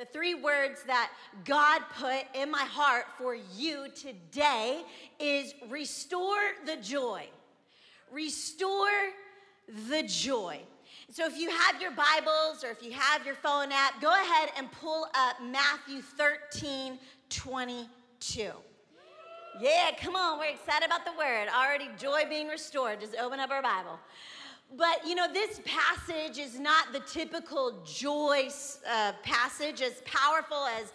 The three words that God put in my heart for you today is restore the joy. Restore the joy. So if you have your Bibles or if you have your phone app, go ahead and pull up Matthew 13 22. Yeah, come on, we're excited about the word. Already joy being restored. Just open up our Bible. But you know, this passage is not the typical joy uh, passage, as powerful as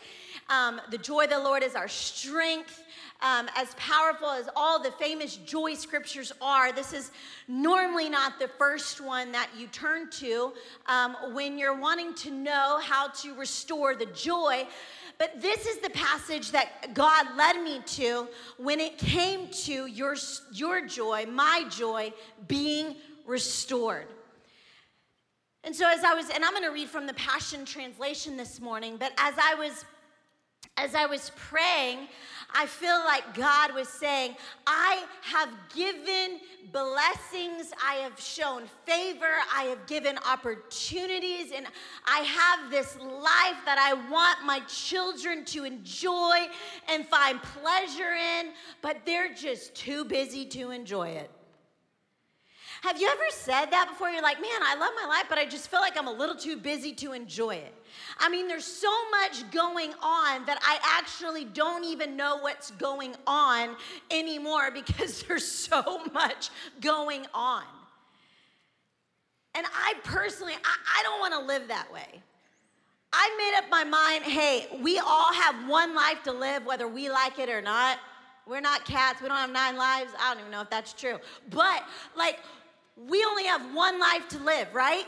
um, the joy of the Lord is our strength. Um, as powerful as all the famous joy scriptures are, this is normally not the first one that you turn to um, when you're wanting to know how to restore the joy. But this is the passage that God led me to when it came to your, your joy, my joy, being restored. And so as I was, and I'm going to read from the Passion Translation this morning, but as I was as I was praying, I feel like God was saying, I have given blessings, I have shown favor, I have given opportunities, and I have this life that I want my children to enjoy and find pleasure in, but they're just too busy to enjoy it. Have you ever said that before? You're like, man, I love my life, but I just feel like I'm a little too busy to enjoy it. I mean, there's so much going on that I actually don't even know what's going on anymore because there's so much going on. And I personally, I, I don't want to live that way. I made up my mind hey, we all have one life to live, whether we like it or not. We're not cats, we don't have nine lives. I don't even know if that's true. But, like, we only have one life to live, right?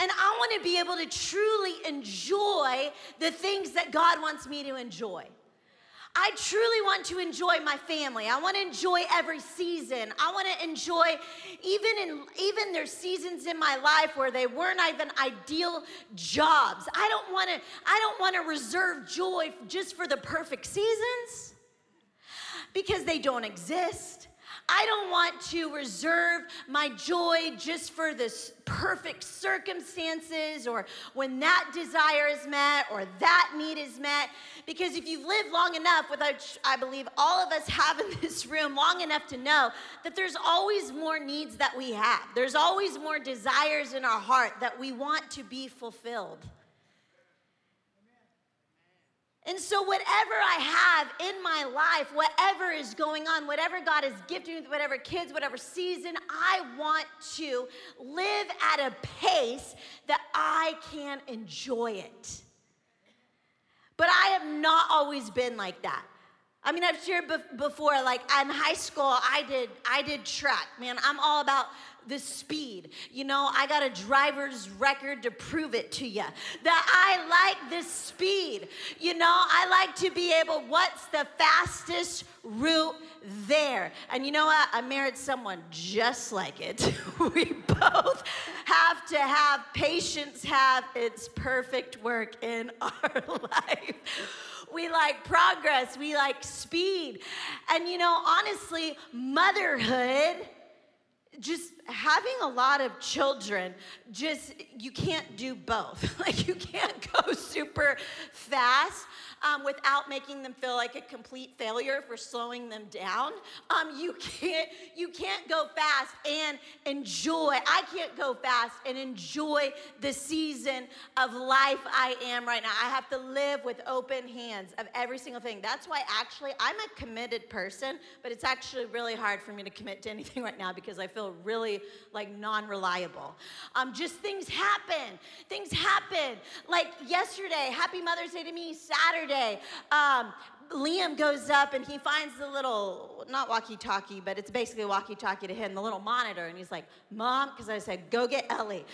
And I want to be able to truly enjoy the things that God wants me to enjoy. I truly want to enjoy my family. I want to enjoy every season. I want to enjoy even in even there's seasons in my life where they weren't even ideal jobs. I don't want to I don't want to reserve joy just for the perfect seasons because they don't exist. I don't want to reserve my joy just for the perfect circumstances or when that desire is met or that need is met. Because if you've lived long enough, without, I believe all of us have in this room long enough to know that there's always more needs that we have. There's always more desires in our heart that we want to be fulfilled. And so, whatever I have in my life, whatever is going on, whatever God is gifting me, whatever kids, whatever season, I want to live at a pace that I can enjoy it. But I have not always been like that. I mean, I've shared before, like in high school, I did I did track. Man, I'm all about the speed. You know, I got a driver's record to prove it to you that I like the speed. You know, I like to be able, what's the fastest route there? And you know what? I married someone just like it. we both have to have patience, have its perfect work in our life. We like progress, we like speed. And you know, honestly, motherhood just having a lot of children just you can't do both like you can't go super fast um, without making them feel like a complete failure for slowing them down. Um, you can't you can't go fast and enjoy. I can't go fast and enjoy the season of life I am right now. I have to live with open hands of every single thing. That's why actually I'm a committed person, but it's actually really hard for me to commit to anything right now because I feel really like non-reliable. Um, just things happen. Things happen. Like yesterday, Happy Mother's Day to me. Saturday Saturday, um, Liam goes up and he finds the little, not walkie talkie, but it's basically walkie talkie to him, the little monitor. And he's like, Mom, because I said, go get Ellie.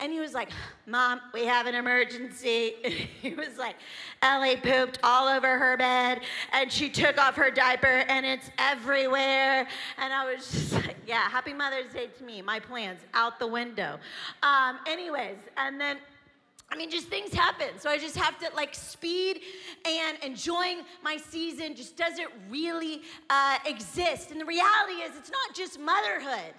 And he was like, Mom, we have an emergency. he was like, Ellie pooped all over her bed and she took off her diaper and it's everywhere. And I was just like, Yeah, happy Mother's Day to me. My plans out the window. Um, anyways, and then I mean, just things happen. So I just have to like speed and enjoying my season just doesn't really uh, exist. And the reality is, it's not just motherhood.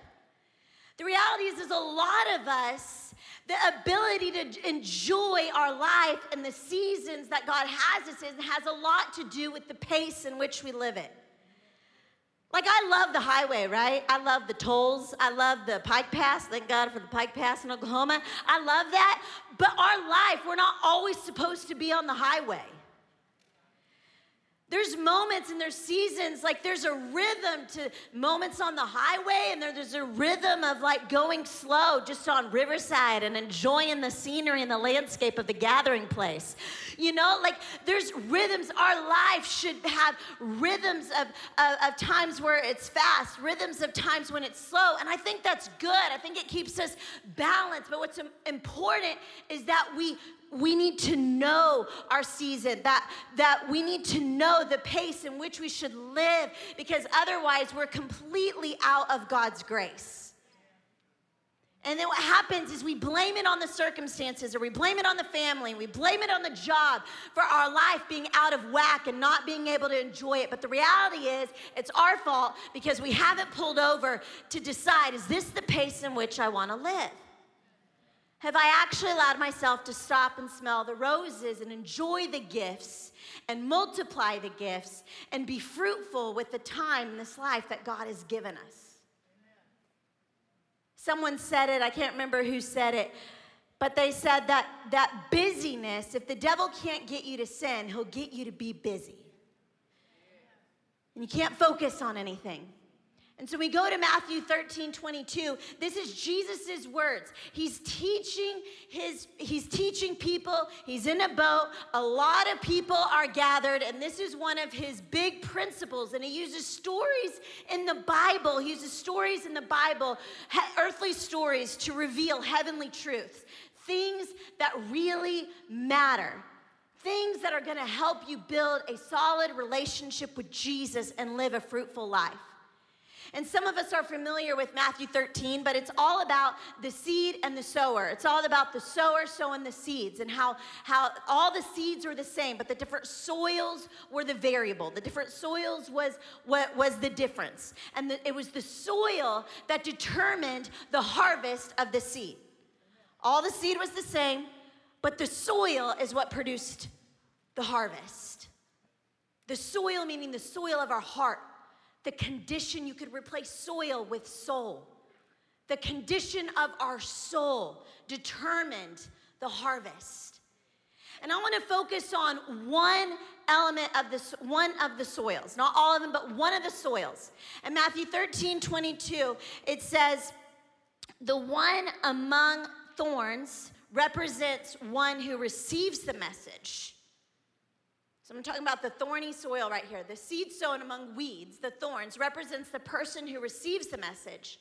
The reality is, there's a lot of us, the ability to enjoy our life and the seasons that God has us in has a lot to do with the pace in which we live it. Like, I love the highway, right? I love the tolls. I love the Pike Pass. Thank God for the Pike Pass in Oklahoma. I love that. But our life, we're not always supposed to be on the highway. There's moments and there's seasons, like there's a rhythm to moments on the highway, and there's a rhythm of like going slow just on Riverside and enjoying the scenery and the landscape of the gathering place. You know, like there's rhythms. Our life should have rhythms of, of, of times where it's fast, rhythms of times when it's slow. And I think that's good. I think it keeps us balanced. But what's important is that we we need to know our season, that, that we need to know the pace in which we should live, because otherwise we're completely out of God's grace. And then what happens is we blame it on the circumstances or we blame it on the family, we blame it on the job for our life being out of whack and not being able to enjoy it. But the reality is, it's our fault because we haven't pulled over to decide is this the pace in which I want to live? Have I actually allowed myself to stop and smell the roses and enjoy the gifts and multiply the gifts and be fruitful with the time in this life that God has given us? Someone said it, I can't remember who said it, but they said that that busyness, if the devil can't get you to sin, he'll get you to be busy. And you can't focus on anything. And so we go to Matthew 13, 22. This is Jesus' words. He's teaching his, he's teaching people. He's in a boat. A lot of people are gathered, and this is one of his big principles. And he uses stories in the Bible. He uses stories in the Bible, earthly stories, to reveal heavenly truths, things that really matter. Things that are gonna help you build a solid relationship with Jesus and live a fruitful life. And some of us are familiar with Matthew 13, but it's all about the seed and the sower. It's all about the sower sowing the seeds and how, how all the seeds were the same, but the different soils were the variable. The different soils was what was the difference. And the, it was the soil that determined the harvest of the seed. All the seed was the same, but the soil is what produced the harvest. The soil, meaning the soil of our heart, the condition, you could replace soil with soul. The condition of our soul determined the harvest. And I want to focus on one element of this, one of the soils, not all of them, but one of the soils. In Matthew 13, 22, it says, The one among thorns represents one who receives the message. So I'm talking about the thorny soil right here. The seed sown among weeds, the thorns, represents the person who receives the message.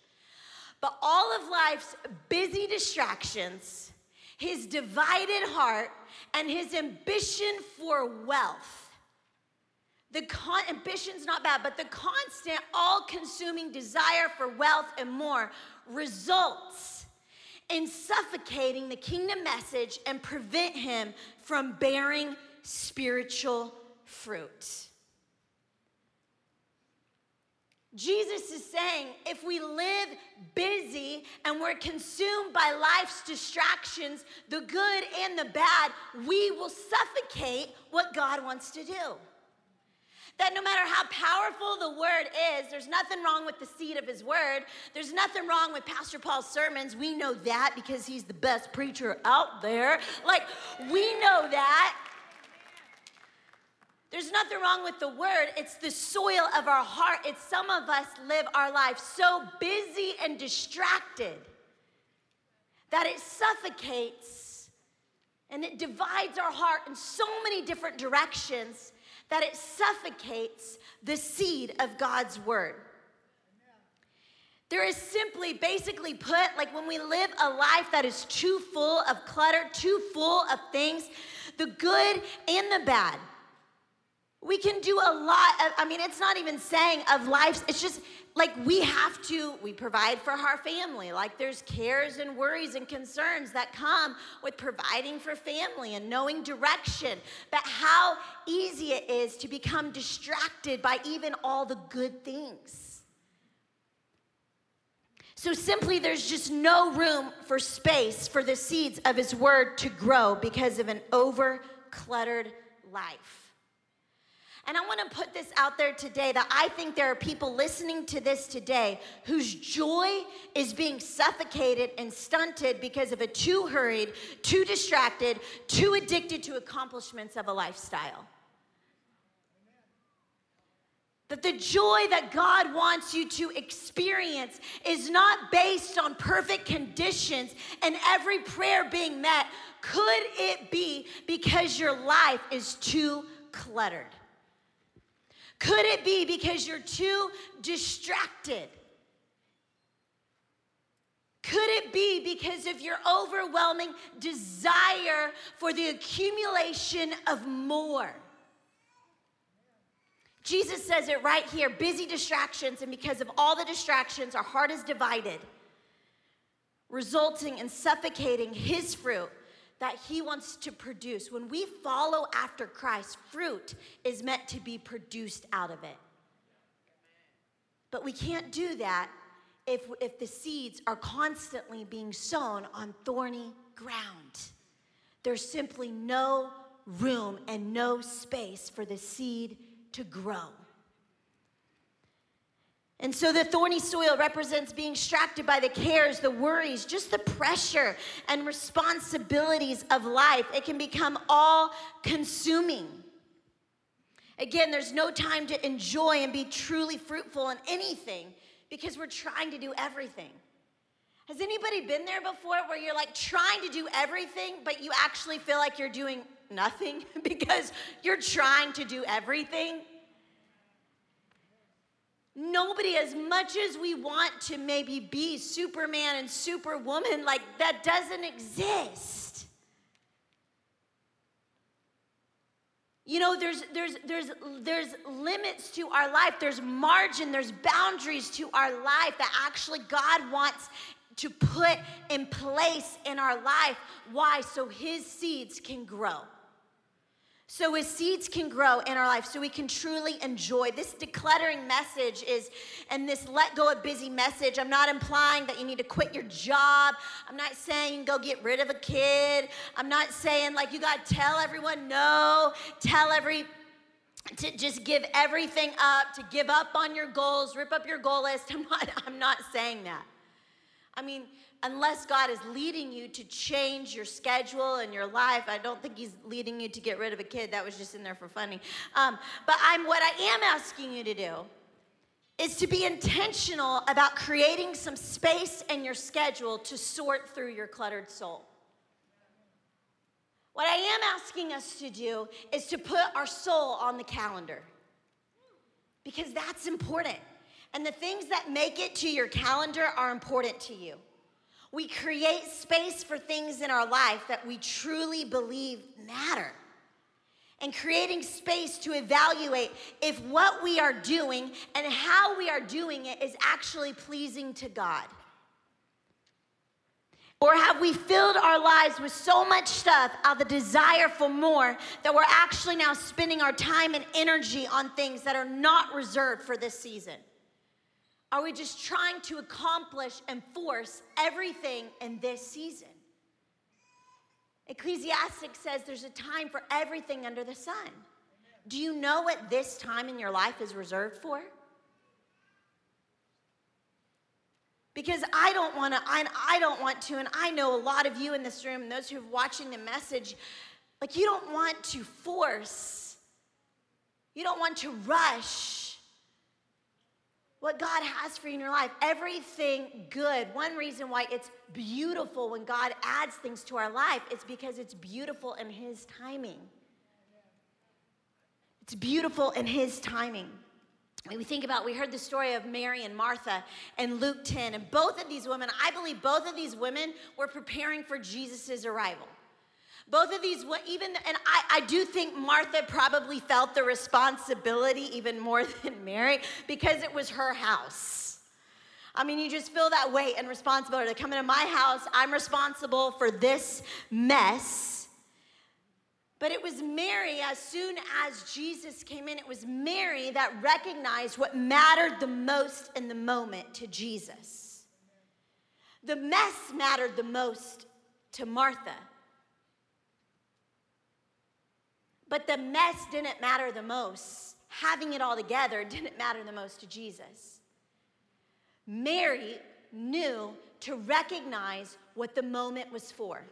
But all of life's busy distractions, his divided heart, and his ambition for wealth. The con- ambition's not bad, but the constant, all consuming desire for wealth and more results in suffocating the kingdom message and prevent him from bearing spiritual fruit. Jesus is saying if we live busy and we're consumed by life's distractions, the good and the bad, we will suffocate what God wants to do. That no matter how powerful the word is, there's nothing wrong with the seed of his word. There's nothing wrong with Pastor Paul's sermons. We know that because he's the best preacher out there. Like, we know that. There's nothing wrong with the word. It's the soil of our heart. It's some of us live our life so busy and distracted that it suffocates and it divides our heart in so many different directions that it suffocates the seed of God's word. There is simply, basically put, like when we live a life that is too full of clutter, too full of things, the good and the bad we can do a lot of, I mean, it's not even saying of life, it's just like we have to, we provide for our family. Like there's cares and worries and concerns that come with providing for family and knowing direction. But how easy it is to become distracted by even all the good things. So simply, there's just no room for space for the seeds of His Word to grow because of an over cluttered life. And I want to put this out there today that I think there are people listening to this today whose joy is being suffocated and stunted because of a too hurried, too distracted, too addicted to accomplishments of a lifestyle. That the joy that God wants you to experience is not based on perfect conditions and every prayer being met. Could it be because your life is too cluttered? Could it be because you're too distracted? Could it be because of your overwhelming desire for the accumulation of more? Jesus says it right here busy distractions, and because of all the distractions, our heart is divided, resulting in suffocating his fruit that He wants to produce. When we follow after Christ, fruit is meant to be produced out of it. But we can't do that if, if the seeds are constantly being sown on thorny ground. There's simply no room and no space for the seed to grow. And so the thorny soil represents being distracted by the cares, the worries, just the pressure and responsibilities of life. It can become all consuming. Again, there's no time to enjoy and be truly fruitful in anything because we're trying to do everything. Has anybody been there before where you're like trying to do everything, but you actually feel like you're doing nothing because you're trying to do everything? Nobody, as much as we want to maybe be Superman and Superwoman, like that doesn't exist. You know, there's there's there's there's limits to our life. There's margin, there's boundaries to our life that actually God wants to put in place in our life. Why? So his seeds can grow. So his seeds can grow in our life so we can truly enjoy. This decluttering message is, and this let go of busy message, I'm not implying that you need to quit your job. I'm not saying go get rid of a kid. I'm not saying like you got to tell everyone no, tell every, to just give everything up, to give up on your goals, rip up your goal list. I'm not, I'm not saying that. I mean, unless God is leading you to change your schedule and your life, I don't think He's leading you to get rid of a kid. That was just in there for funny. Um, but I'm what I am asking you to do is to be intentional about creating some space in your schedule to sort through your cluttered soul. What I am asking us to do is to put our soul on the calendar because that's important. And the things that make it to your calendar are important to you. We create space for things in our life that we truly believe matter. And creating space to evaluate if what we are doing and how we are doing it is actually pleasing to God. Or have we filled our lives with so much stuff out the desire for more that we're actually now spending our time and energy on things that are not reserved for this season? Are we just trying to accomplish and force everything in this season? Ecclesiastes says there's a time for everything under the sun. Do you know what this time in your life is reserved for? Because I don't want to, I, I don't want to, and I know a lot of you in this room those who are watching the message, like you don't want to force, you don't want to rush what God has for you in your life. Everything good. One reason why it's beautiful when God adds things to our life is because it's beautiful in His timing. It's beautiful in His timing. When we think about, we heard the story of Mary and Martha in Luke 10, and both of these women, I believe both of these women were preparing for Jesus' arrival. Both of these, even, and I, I do think Martha probably felt the responsibility even more than Mary because it was her house. I mean, you just feel that weight and responsibility. to come into my house, I'm responsible for this mess. But it was Mary, as soon as Jesus came in, it was Mary that recognized what mattered the most in the moment to Jesus. The mess mattered the most to Martha. But the mess didn't matter the most. Having it all together didn't matter the most to Jesus. Mary knew to recognize what the moment was for.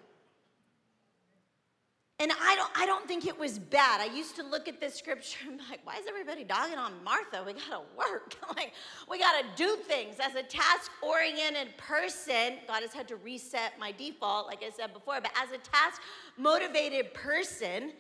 And I don't, I don't think it was bad. I used to look at this scripture and be like, why is everybody dogging on Martha? We gotta work. like, we gotta do things. As a task oriented person, God has had to reset my default, like I said before, but as a task motivated person,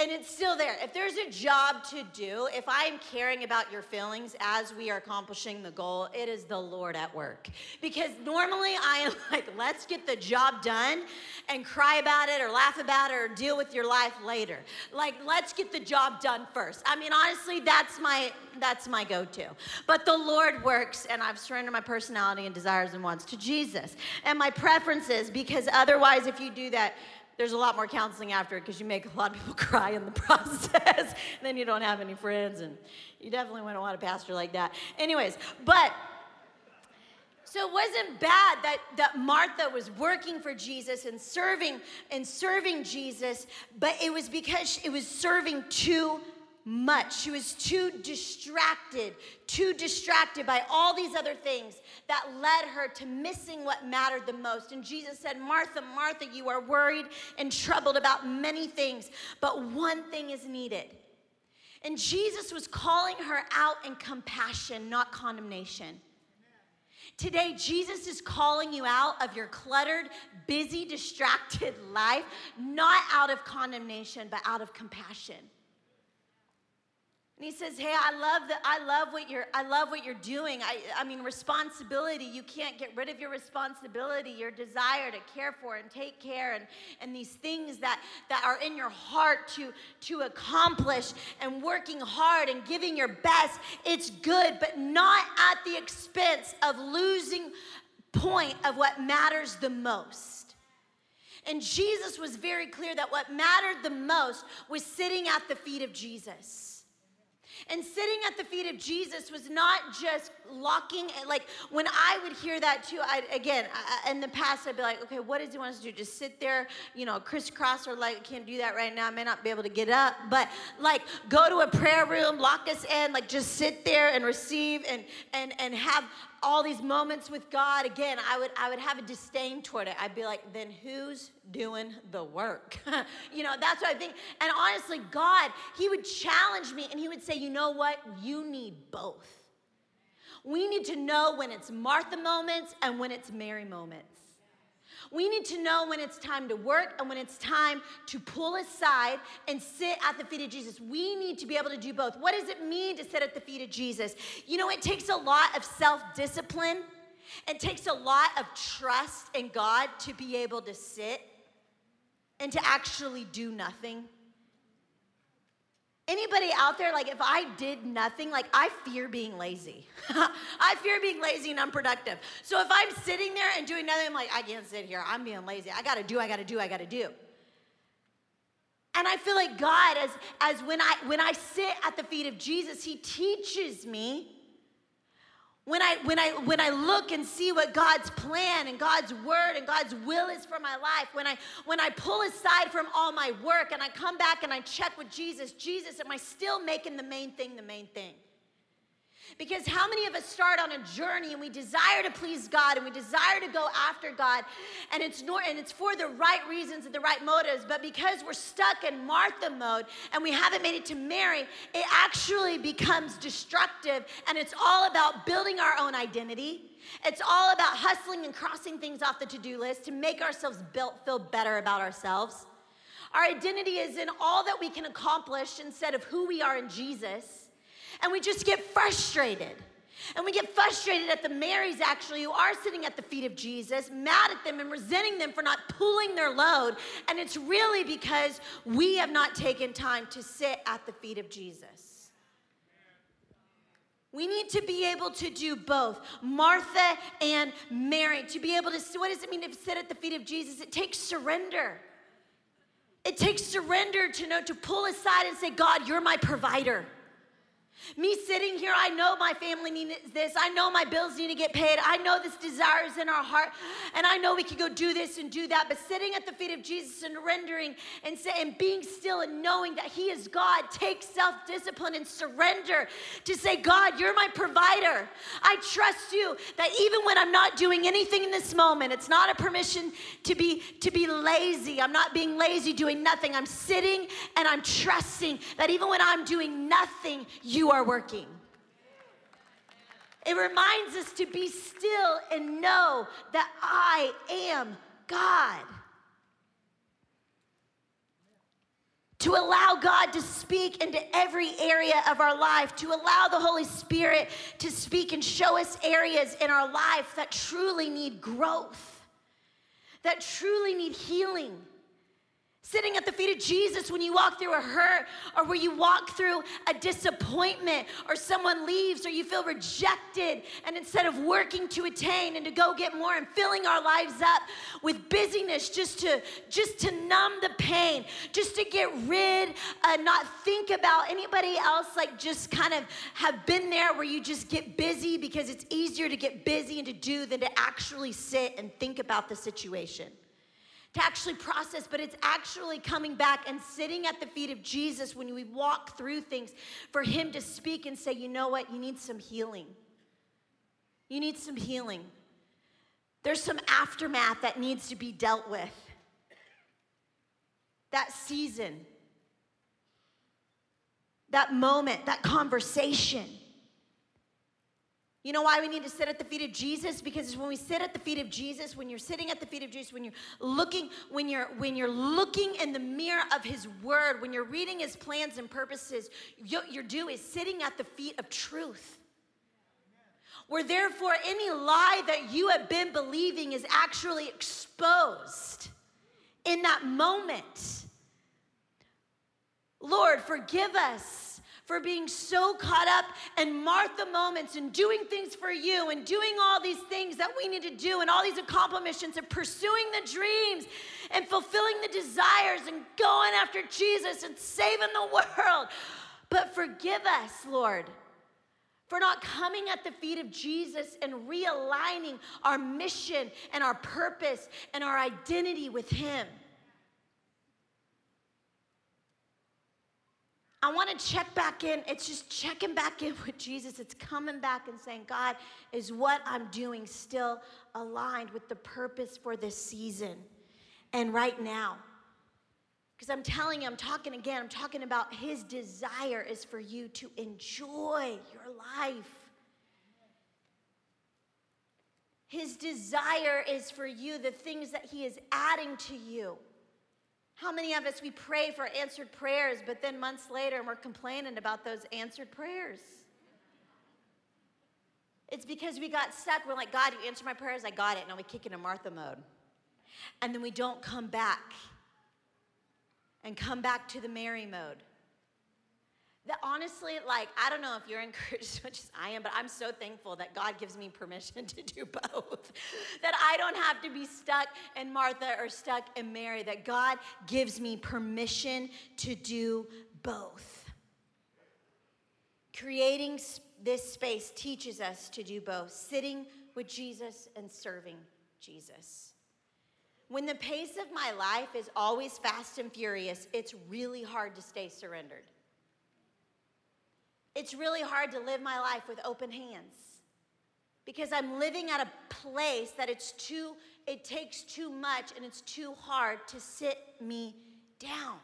and it's still there. If there's a job to do, if I am caring about your feelings as we are accomplishing the goal, it is the Lord at work. Because normally I am like, let's get the job done and cry about it or laugh about it or deal with your life later. Like, let's get the job done first. I mean, honestly, that's my that's my go-to. But the Lord works, and I've surrendered my personality and desires and wants to Jesus and my preferences, because otherwise, if you do that, there's a lot more counseling after it because you make a lot of people cry in the process. then you don't have any friends, and you definitely wouldn't want a pastor like that. Anyways, but so it wasn't bad that, that Martha was working for Jesus and serving and serving Jesus, but it was because it was serving too much. She was too distracted, too distracted by all these other things that led her to missing what mattered the most. And Jesus said, Martha, Martha, you are worried and troubled about many things, but one thing is needed. And Jesus was calling her out in compassion, not condemnation. Today, Jesus is calling you out of your cluttered, busy, distracted life, not out of condemnation, but out of compassion. And he says, "Hey, I love that. I love what you're. I love what you're doing. I, I mean, responsibility. You can't get rid of your responsibility, your desire to care for and take care, and and these things that that are in your heart to to accomplish, and working hard and giving your best. It's good, but not at the expense of losing point of what matters the most." And Jesus was very clear that what mattered the most was sitting at the feet of Jesus. And sitting at the feet of Jesus was not just locking, like when I would hear that too, I, again, I, in the past, I'd be like, okay, what does he want us to do? Just sit there, you know, crisscross or like, I can't do that right now. I may not be able to get up, but like go to a prayer room, lock us in, like just sit there and receive and, and, and have all these moments with God, again, I would I would have a disdain toward it. I'd be like, then who's doing the work? you know, that's what I think. And honestly, God, He would challenge me and He would say, you know what? You need both. We need to know when it's Martha moments and when it's Mary moments. We need to know when it's time to work and when it's time to pull aside and sit at the feet of Jesus. We need to be able to do both. What does it mean to sit at the feet of Jesus? You know, it takes a lot of self discipline, it takes a lot of trust in God to be able to sit and to actually do nothing. Anybody out there, like if I did nothing, like I fear being lazy. I fear being lazy and unproductive. So if I'm sitting there and doing nothing, I'm like, I can't sit here. I'm being lazy. I gotta do, I gotta do, I gotta do. And I feel like God, as, as when I when I sit at the feet of Jesus, He teaches me when I, when, I, when I look and see what God's plan and God's word and God's will is for my life, when I, when I pull aside from all my work and I come back and I check with Jesus, Jesus, am I still making the main thing the main thing? Because how many of us start on a journey and we desire to please God and we desire to go after God and it's nor, and it's for the right reasons and the right motives, but because we're stuck in Martha mode and we haven't made it to Mary, it actually becomes destructive and it's all about building our own identity. It's all about hustling and crossing things off the to-do list to make ourselves built, feel better about ourselves. Our identity is in all that we can accomplish instead of who we are in Jesus and we just get frustrated. And we get frustrated at the Marys actually who are sitting at the feet of Jesus, mad at them and resenting them for not pulling their load. And it's really because we have not taken time to sit at the feet of Jesus. We need to be able to do both, Martha and Mary. To be able to, see what does it mean to sit at the feet of Jesus? It takes surrender. It takes surrender to know to pull aside and say, God, you're my provider. Me sitting here, I know my family needs this. I know my bills need to get paid. I know this desire is in our heart. And I know we can go do this and do that. But sitting at the feet of Jesus and surrendering and, say, and being still and knowing that He is God takes self discipline and surrender to say, God, you're my provider. I trust you that even when I'm not doing anything in this moment, it's not a permission to be, to be lazy. I'm not being lazy doing nothing. I'm sitting and I'm trusting that even when I'm doing nothing, you are working. It reminds us to be still and know that I am God. To allow God to speak into every area of our life, to allow the Holy Spirit to speak and show us areas in our life that truly need growth, that truly need healing Sitting at the feet of Jesus when you walk through a hurt or where you walk through a disappointment or someone leaves or you feel rejected and instead of working to attain and to go get more and filling our lives up with busyness just to just to numb the pain, just to get rid uh, not think about anybody else like just kind of have been there where you just get busy because it's easier to get busy and to do than to actually sit and think about the situation to actually process, but it's actually coming back and sitting at the feet of Jesus when we walk through things for Him to speak and say, you know what, you need some healing. You need some healing. There's some aftermath that needs to be dealt with. That season, that moment, that conversation. You know why we need to sit at the feet of Jesus? Because when we sit at the feet of Jesus, when you're sitting at the feet of Jesus, when you're looking, when you're when you're looking in the mirror of His Word, when you're reading His plans and purposes, what you're doing is sitting at the feet of truth. Where therefore any lie that you have been believing is actually exposed in that moment. Lord, forgive us for being so caught up in Martha moments and doing things for you and doing all these things that we need to do and all these accomplishments and pursuing the dreams and fulfilling the desires and going after Jesus and saving the world. But forgive us, Lord, for not coming at the feet of Jesus and realigning our mission and our purpose and our identity with Him. I want to check back in. It's just checking back in with Jesus. It's coming back and saying, God, is what I'm doing still aligned with the purpose for this season and right now? Because I'm telling you, I'm talking again, I'm talking about his desire is for you to enjoy your life. His desire is for you, the things that he is adding to you. How many of us we pray for answered prayers, but then months later we're complaining about those answered prayers? It's because we got stuck. We're like, God, you answered my prayers. I got it. Now we kick into Martha mode. And then we don't come back and come back to the Mary mode. That honestly, like, I don't know if you're encouraged as much as I am, but I'm so thankful that God gives me permission to do both. that I don't have to be stuck in Martha or stuck in Mary, that God gives me permission to do both. Creating this space teaches us to do both sitting with Jesus and serving Jesus. When the pace of my life is always fast and furious, it's really hard to stay surrendered. It's really hard to live my life with open hands because I'm living at a place that it's too, it takes too much and it's too hard to sit me down.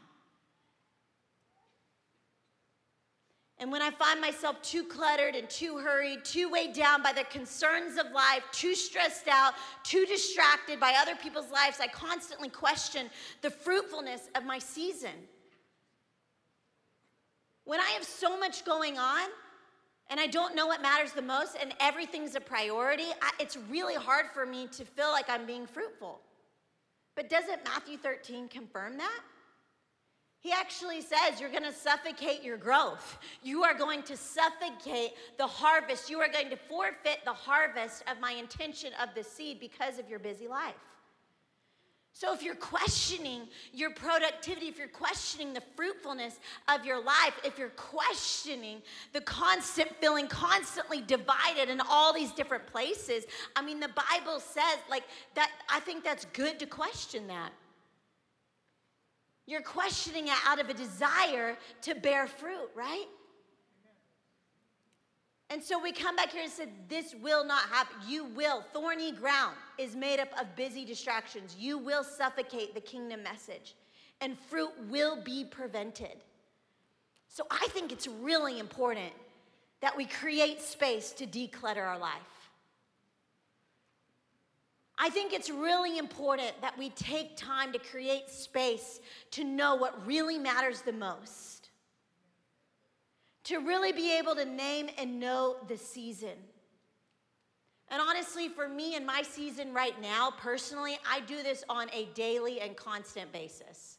And when I find myself too cluttered and too hurried, too weighed down by the concerns of life, too stressed out, too distracted by other people's lives, I constantly question the fruitfulness of my season. When I have so much going on and I don't know what matters the most and everything's a priority, I, it's really hard for me to feel like I'm being fruitful. But doesn't Matthew 13 confirm that? He actually says you're going to suffocate your growth. You are going to suffocate the harvest. You are going to forfeit the harvest of my intention of the seed because of your busy life. So, if you're questioning your productivity, if you're questioning the fruitfulness of your life, if you're questioning the constant feeling constantly divided in all these different places, I mean, the Bible says, like, that I think that's good to question that. You're questioning it out of a desire to bear fruit, right? And so we come back here and said, This will not happen. You will. Thorny ground is made up of busy distractions. You will suffocate the kingdom message, and fruit will be prevented. So I think it's really important that we create space to declutter our life. I think it's really important that we take time to create space to know what really matters the most to really be able to name and know the season. And honestly, for me in my season right now, personally, I do this on a daily and constant basis.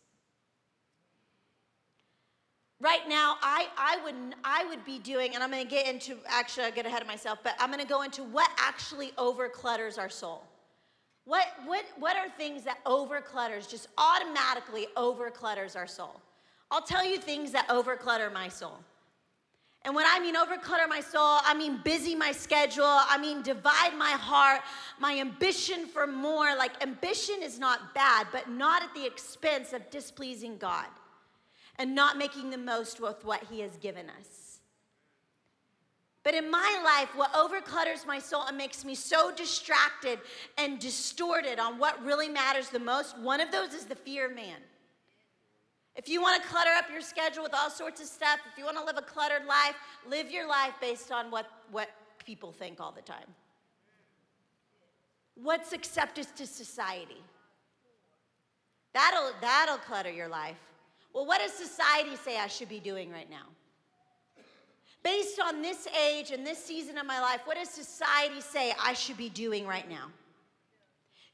Right now, I, I, would, I would be doing, and I'm gonna get into, actually, I get ahead of myself, but I'm gonna go into what actually overclutters our soul. What, what, what are things that overclutters, just automatically overclutters our soul? I'll tell you things that overclutter my soul. And when I mean overclutter my soul, I mean busy my schedule, I mean divide my heart, my ambition for more. Like ambition is not bad, but not at the expense of displeasing God and not making the most with what He has given us. But in my life, what overclutters my soul and makes me so distracted and distorted on what really matters the most, one of those is the fear of man. If you want to clutter up your schedule with all sorts of stuff, if you want to live a cluttered life, live your life based on what, what people think all the time. What's accepted to society? That'll, that'll clutter your life. Well, what does society say I should be doing right now? Based on this age and this season of my life, what does society say I should be doing right now?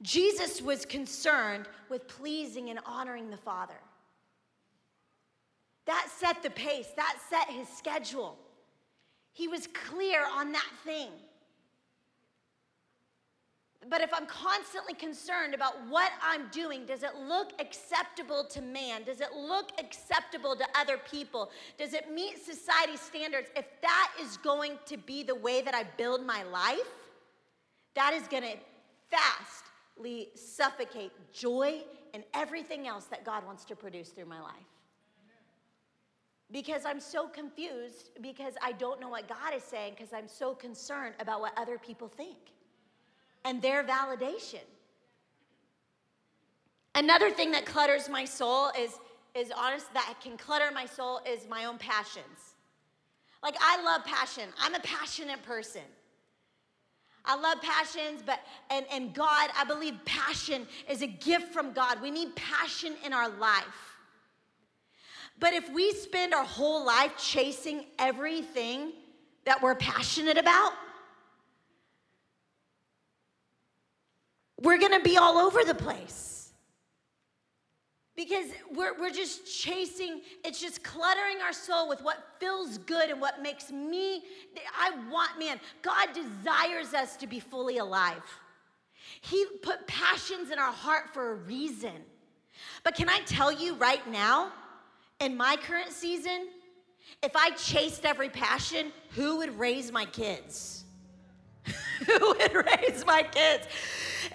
Jesus was concerned with pleasing and honoring the Father. That set the pace, that set his schedule. He was clear on that thing. But if I'm constantly concerned about what I'm doing, does it look acceptable to man? Does it look acceptable to other people? Does it meet society standards? If that is going to be the way that I build my life, that is going to fastly suffocate joy and everything else that God wants to produce through my life because I'm so confused because I don't know what God is saying because I'm so concerned about what other people think and their validation. Another thing that clutters my soul is is honest that can clutter my soul is my own passions. Like I love passion. I'm a passionate person. I love passions, but and, and God, I believe passion is a gift from God. We need passion in our life. But if we spend our whole life chasing everything that we're passionate about, we're gonna be all over the place. Because we're, we're just chasing, it's just cluttering our soul with what feels good and what makes me, I want, man, God desires us to be fully alive. He put passions in our heart for a reason. But can I tell you right now, in my current season, if I chased every passion, who would raise my kids? who would raise my kids?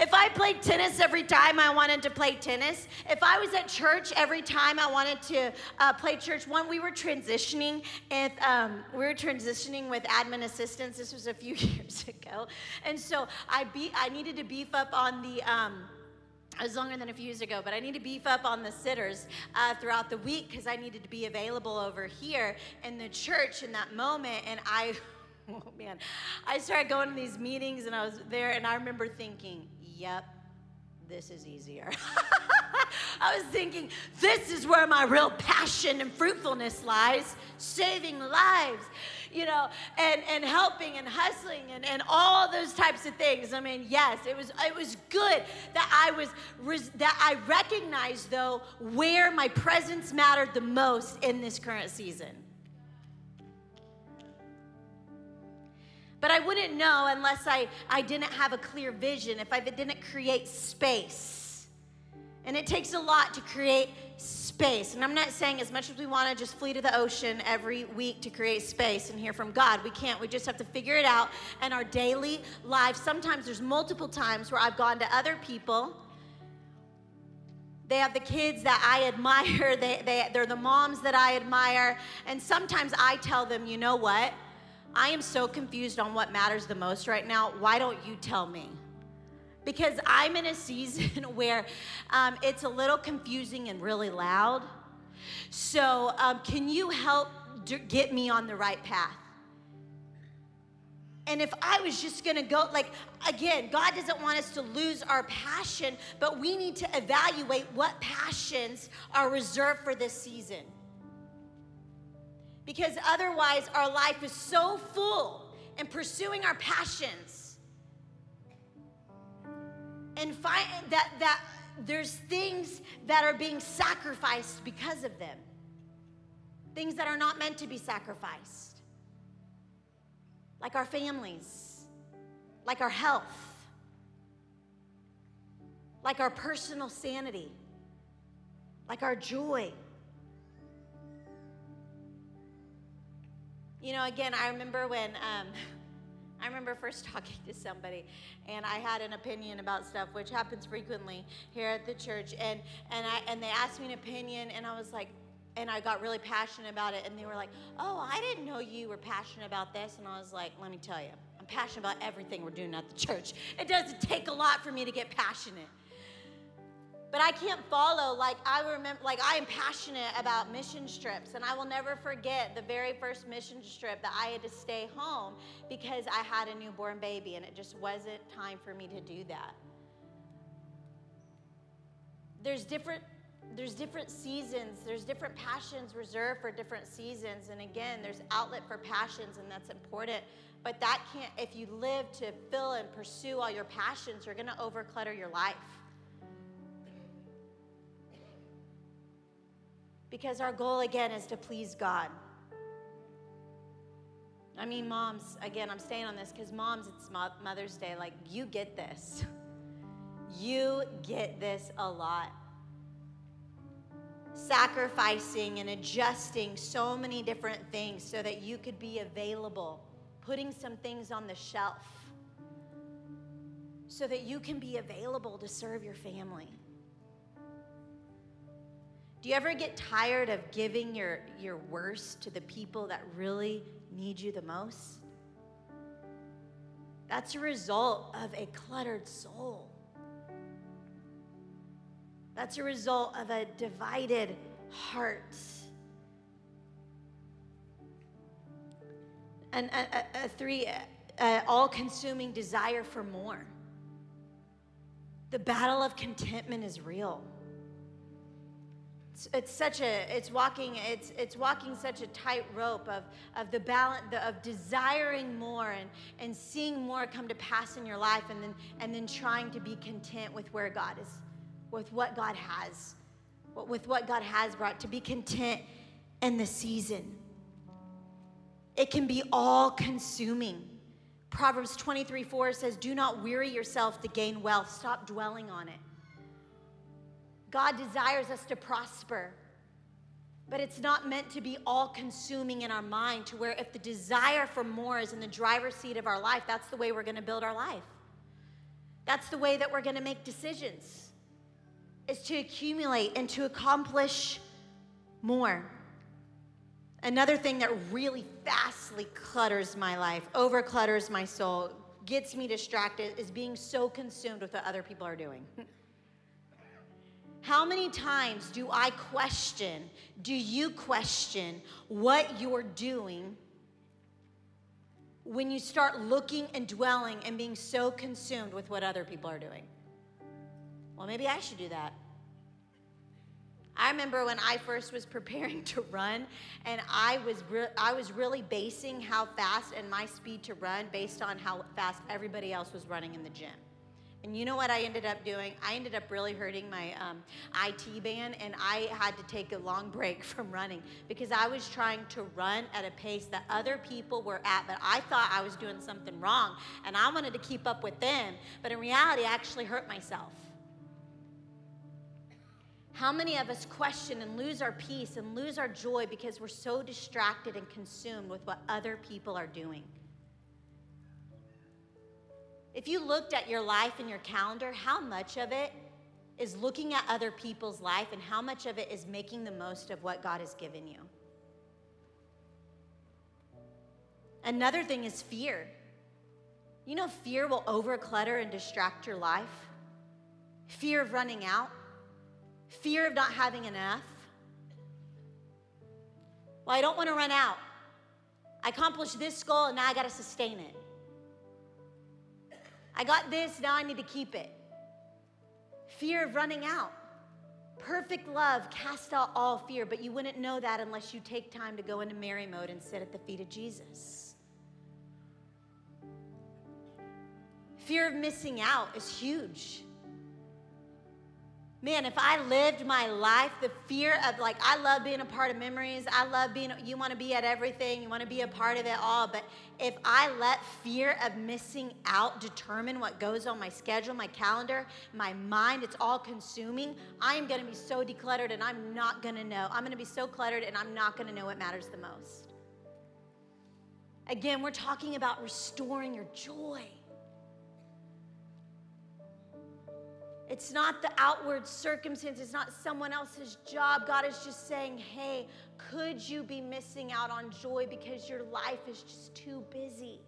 If I played tennis every time I wanted to play tennis, if I was at church every time I wanted to uh, play church, one we were transitioning, and um, we were transitioning with admin assistants. This was a few years ago, and so I be I needed to beef up on the. Um, it was longer than a few years ago, but I need to beef up on the sitters uh, throughout the week because I needed to be available over here in the church in that moment. And I, oh man, I started going to these meetings and I was there and I remember thinking, yep, this is easier. I was thinking, this is where my real passion and fruitfulness lies saving lives you know, and, and helping and hustling and, and all those types of things. I mean, yes, it was it was good that I was res, that I recognized though where my presence mattered the most in this current season. But I wouldn't know unless I, I didn't have a clear vision, if I didn't create space And it takes a lot to create space. And I'm not saying as much as we want to just flee to the ocean every week to create space and hear from God. We can't. We just have to figure it out in our daily life. Sometimes there's multiple times where I've gone to other people. They have the kids that I admire. They, they, they're the moms that I admire. And sometimes I tell them, you know what? I am so confused on what matters the most right now. Why don't you tell me? Because I'm in a season where um, it's a little confusing and really loud. So, um, can you help d- get me on the right path? And if I was just gonna go, like, again, God doesn't want us to lose our passion, but we need to evaluate what passions are reserved for this season. Because otherwise, our life is so full in pursuing our passions and find that that there's things that are being sacrificed because of them. Things that are not meant to be sacrificed. Like our families, like our health, like our personal sanity, like our joy. You know, again, I remember when um, I remember first talking to somebody and I had an opinion about stuff, which happens frequently here at the church. And, and, I, and they asked me an opinion, and I was like, and I got really passionate about it. And they were like, oh, I didn't know you were passionate about this. And I was like, let me tell you, I'm passionate about everything we're doing at the church. It doesn't take a lot for me to get passionate. But I can't follow like I remember like I am passionate about mission trips and I will never forget the very first mission trip that I had to stay home because I had a newborn baby and it just wasn't time for me to do that. There's different there's different seasons, there's different passions reserved for different seasons and again, there's outlet for passions and that's important. But that can't if you live to fill and pursue all your passions, you're to overclutter your life. Because our goal, again, is to please God. I mean, moms, again, I'm staying on this because moms, it's Mother's Day. Like, you get this. You get this a lot. Sacrificing and adjusting so many different things so that you could be available, putting some things on the shelf so that you can be available to serve your family. Do you ever get tired of giving your, your worst to the people that really need you the most? That's a result of a cluttered soul. That's a result of a divided heart. And a, a, a three, all consuming desire for more. The battle of contentment is real it's, it's such a it's walking it's it's walking such a tight rope of of the balance the, of desiring more and and seeing more come to pass in your life and then and then trying to be content with where God is with what God has with what God has brought to be content in the season it can be all consuming Proverbs 23 4 says, Do not weary yourself to gain wealth. Stop dwelling on it. God desires us to prosper, but it's not meant to be all consuming in our mind to where if the desire for more is in the driver's seat of our life, that's the way we're going to build our life. That's the way that we're going to make decisions is to accumulate and to accomplish more. Another thing that really vastly clutters my life, over clutters my soul, gets me distracted is being so consumed with what other people are doing. How many times do I question, do you question what you're doing when you start looking and dwelling and being so consumed with what other people are doing? Well, maybe I should do that. I remember when I first was preparing to run, and I was re- I was really basing how fast and my speed to run based on how fast everybody else was running in the gym. And you know what I ended up doing? I ended up really hurting my um, IT band, and I had to take a long break from running because I was trying to run at a pace that other people were at, but I thought I was doing something wrong, and I wanted to keep up with them. But in reality, I actually hurt myself. How many of us question and lose our peace and lose our joy because we're so distracted and consumed with what other people are doing? If you looked at your life and your calendar, how much of it is looking at other people's life and how much of it is making the most of what God has given you? Another thing is fear. You know, fear will overclutter and distract your life. Fear of running out, fear of not having enough. Well, I don't want to run out. I accomplished this goal and now I got to sustain it. I got this, now I need to keep it. Fear of running out. Perfect love casts out all fear, but you wouldn't know that unless you take time to go into Mary mode and sit at the feet of Jesus. Fear of missing out is huge. Man, if I lived my life, the fear of like, I love being a part of memories. I love being, you want to be at everything, you want to be a part of it all. But if I let fear of missing out determine what goes on my schedule, my calendar, my mind, it's all consuming, I am going to be so decluttered and I'm not going to know. I'm going to be so cluttered and I'm not going to know what matters the most. Again, we're talking about restoring your joy. It's not the outward circumstance, it's not someone else's job. God is just saying, hey, could you be missing out on joy because your life is just too busy?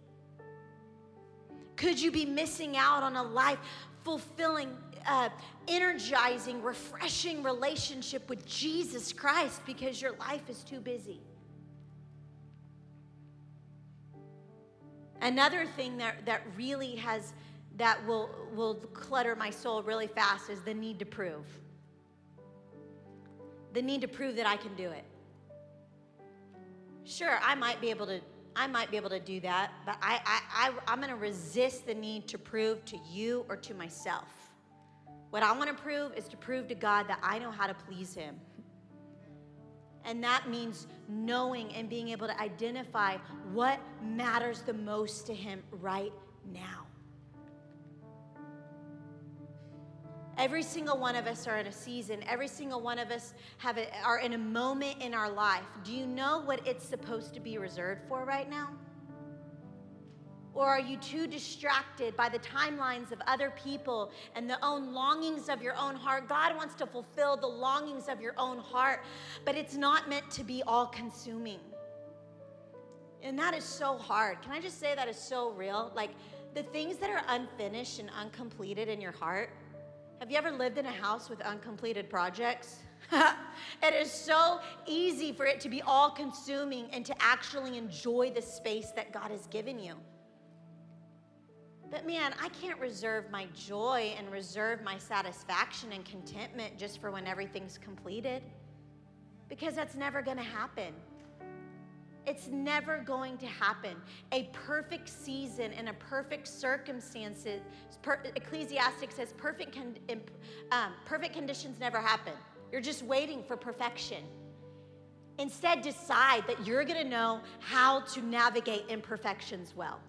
Could you be missing out on a life fulfilling, uh, energizing, refreshing relationship with Jesus Christ because your life is too busy? Another thing that, that really has that will, will clutter my soul really fast is the need to prove. The need to prove that I can do it. Sure, I might be able to I might be able to do that, but I, I, I, going to resist the need to prove to you or to myself. What I want to prove is to prove to God that I know how to please Him. And that means knowing and being able to identify what matters the most to Him right now. Every single one of us are in a season. Every single one of us have a, are in a moment in our life. Do you know what it's supposed to be reserved for right now? Or are you too distracted by the timelines of other people and the own longings of your own heart? God wants to fulfill the longings of your own heart, but it's not meant to be all consuming. And that is so hard. Can I just say that is so real? Like the things that are unfinished and uncompleted in your heart, have you ever lived in a house with uncompleted projects? it is so easy for it to be all consuming and to actually enjoy the space that God has given you. But man, I can't reserve my joy and reserve my satisfaction and contentment just for when everything's completed because that's never going to happen. It's never going to happen. A perfect season and a perfect circumstances, per, Ecclesiastes says perfect, con, um, perfect conditions never happen. You're just waiting for perfection. Instead, decide that you're gonna know how to navigate imperfections well.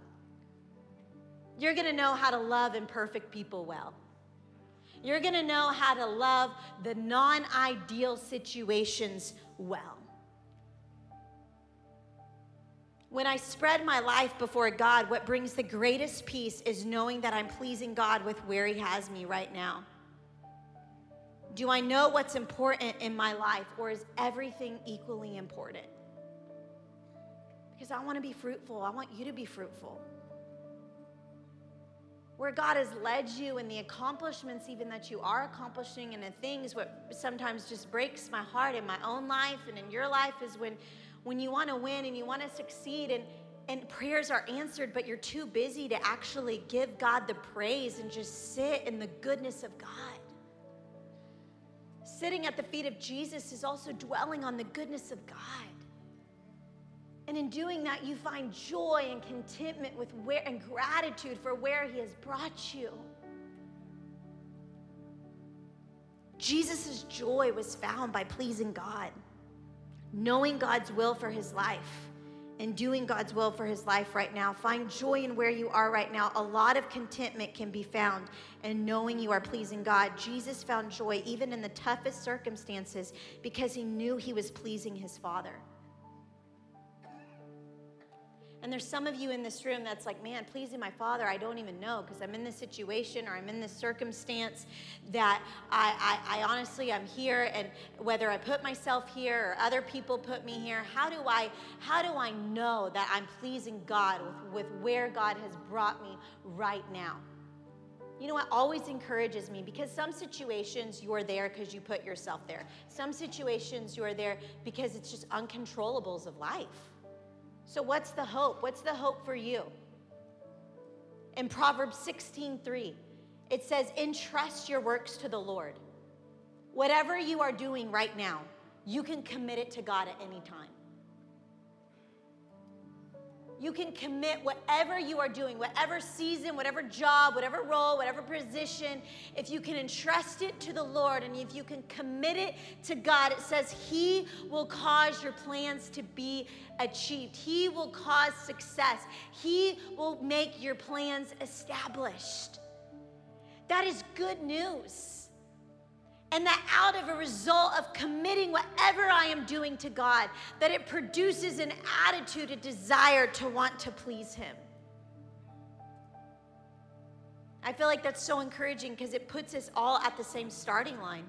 You're gonna know how to love imperfect people well. You're gonna know how to love the non ideal situations well. When I spread my life before God, what brings the greatest peace is knowing that I'm pleasing God with where He has me right now. Do I know what's important in my life, or is everything equally important? Because I want to be fruitful. I want you to be fruitful. Where God has led you and the accomplishments, even that you are accomplishing, and the things what sometimes just breaks my heart in my own life and in your life is when when you want to win and you want to succeed and and prayers are answered, but you're too busy to actually give God the praise and just sit in the goodness of God. Sitting at the feet of Jesus is also dwelling on the goodness of God. And in doing that, you find joy and contentment with where and gratitude for where He has brought you. Jesus' joy was found by pleasing God knowing God's will for his life, and doing God's will for his life right now. Find joy in where you are right now. A lot of contentment can be found in knowing you are pleasing God. Jesus found joy even in the toughest circumstances because he knew he was pleasing his Father. And there's some of you in this room that's like, man, pleasing my father, I don't even know because I'm in this situation or I'm in this circumstance that I, I, I honestly I'm here and whether I put myself here or other people put me here, how do I how do I know that I'm pleasing God with, with where God has brought me right now? You know what always encourages me because some situations you are there because you put yourself there. Some situations you are there because it's just uncontrollables of life. So, what's the hope? What's the hope for you? In Proverbs 16 3, it says, Entrust your works to the Lord. Whatever you are doing right now, you can commit it to God at any time. You can commit whatever you are doing, whatever season, whatever job, whatever role, whatever position. If you can entrust it to the Lord and if you can commit it to God, it says He will cause your plans to be achieved. He will cause success. He will make your plans established. That is good news. And that out of a result of committing whatever I am doing to God, that it produces an attitude, a desire to want to please Him. I feel like that's so encouraging because it puts us all at the same starting line.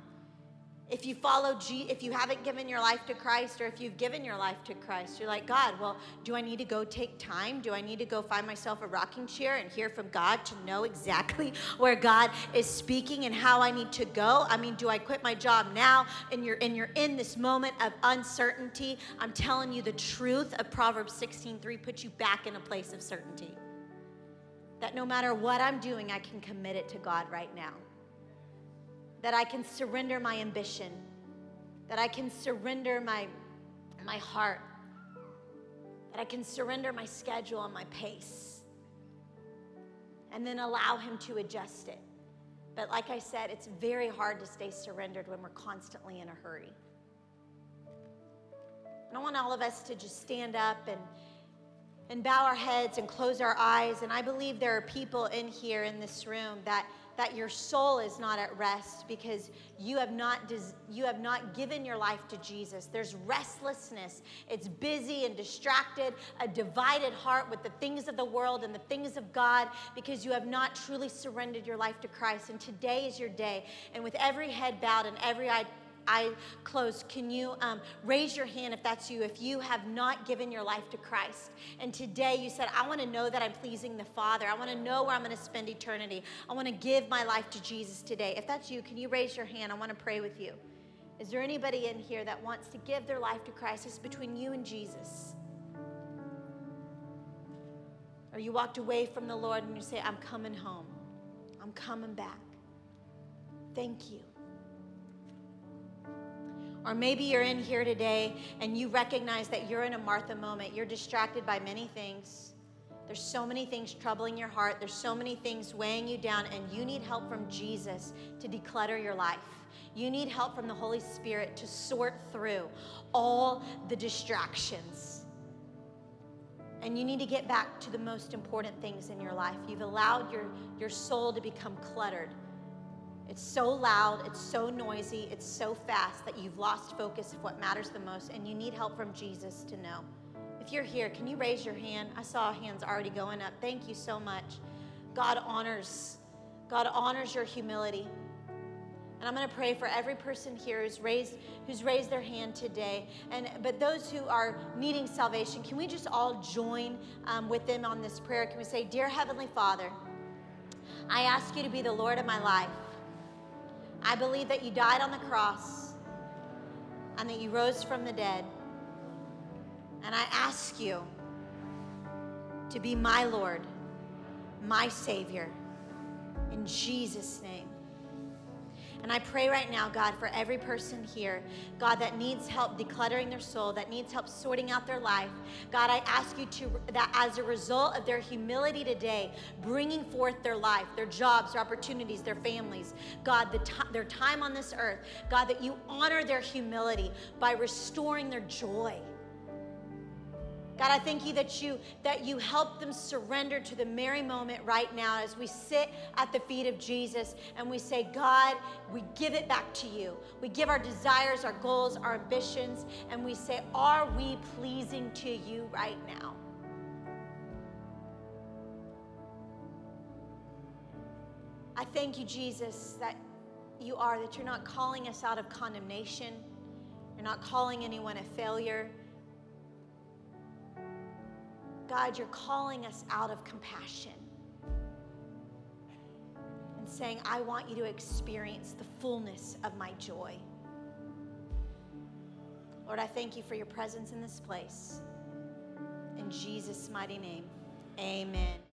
If you follow G, if you haven't given your life to Christ, or if you've given your life to Christ, you're like, God, well, do I need to go take time? Do I need to go find myself a rocking chair and hear from God to know exactly where God is speaking and how I need to go? I mean, do I quit my job now and you're and you're in this moment of uncertainty? I'm telling you the truth of Proverbs 16:3 puts you back in a place of certainty. That no matter what I'm doing, I can commit it to God right now that I can surrender my ambition, that I can surrender my, my heart, that I can surrender my schedule and my pace, and then allow Him to adjust it. But like I said, it's very hard to stay surrendered when we're constantly in a hurry. And I want all of us to just stand up and and bow our heads and close our eyes. And I believe there are people in here in this room that that your soul is not at rest because you have not des- you have not given your life to Jesus. There's restlessness. It's busy and distracted, a divided heart with the things of the world and the things of God because you have not truly surrendered your life to Christ. And today is your day. And with every head bowed and every eye eye closed, can you um, raise your hand if that's you, if you have not given your life to Christ? And today you said, I want to know that I'm pleasing the Father. I want to know where I'm going to spend eternity. I want to give my life to Jesus today. If that's you, can you raise your hand? I want to pray with you. Is there anybody in here that wants to give their life to Christ? It's between you and Jesus. Or you walked away from the Lord and you say, I'm coming home. I'm coming back. Thank you. Or maybe you're in here today and you recognize that you're in a Martha moment. You're distracted by many things. There's so many things troubling your heart. There's so many things weighing you down, and you need help from Jesus to declutter your life. You need help from the Holy Spirit to sort through all the distractions. And you need to get back to the most important things in your life. You've allowed your, your soul to become cluttered it's so loud, it's so noisy, it's so fast that you've lost focus of what matters the most, and you need help from Jesus to know. If you're here, can you raise your hand? I saw hands already going up. Thank you so much. God honors, God honors your humility. And I'm going to pray for every person here who's raised who's raised their hand today. And but those who are needing salvation, can we just all join um, with them on this prayer? Can we say, "Dear Heavenly Father, I ask you to be the Lord of my life. I believe that you died on the cross and that you rose from the dead. And I ask you to be my Lord, my Savior, in Jesus' name. And I pray right now, God, for every person here, God, that needs help decluttering their soul, that needs help sorting out their life. God, I ask you to, that as a result of their humility today, bringing forth their life, their jobs, their opportunities, their families, God, the their time on this earth, God, that you honor their humility by restoring their joy. God, I thank you that you that you help them surrender to the Mary moment right now as we sit at the feet of Jesus and we say, God, we give it back to you. We give our desires, our goals, our ambitions, and we say, are we pleasing to you right now? I thank you, Jesus, that you are, that you're not calling us out of condemnation. You're not calling anyone a failure. God, you're calling us out of compassion and saying, I want you to experience the fullness of my joy. Lord, I thank you for your presence in this place. In Jesus' mighty name, amen.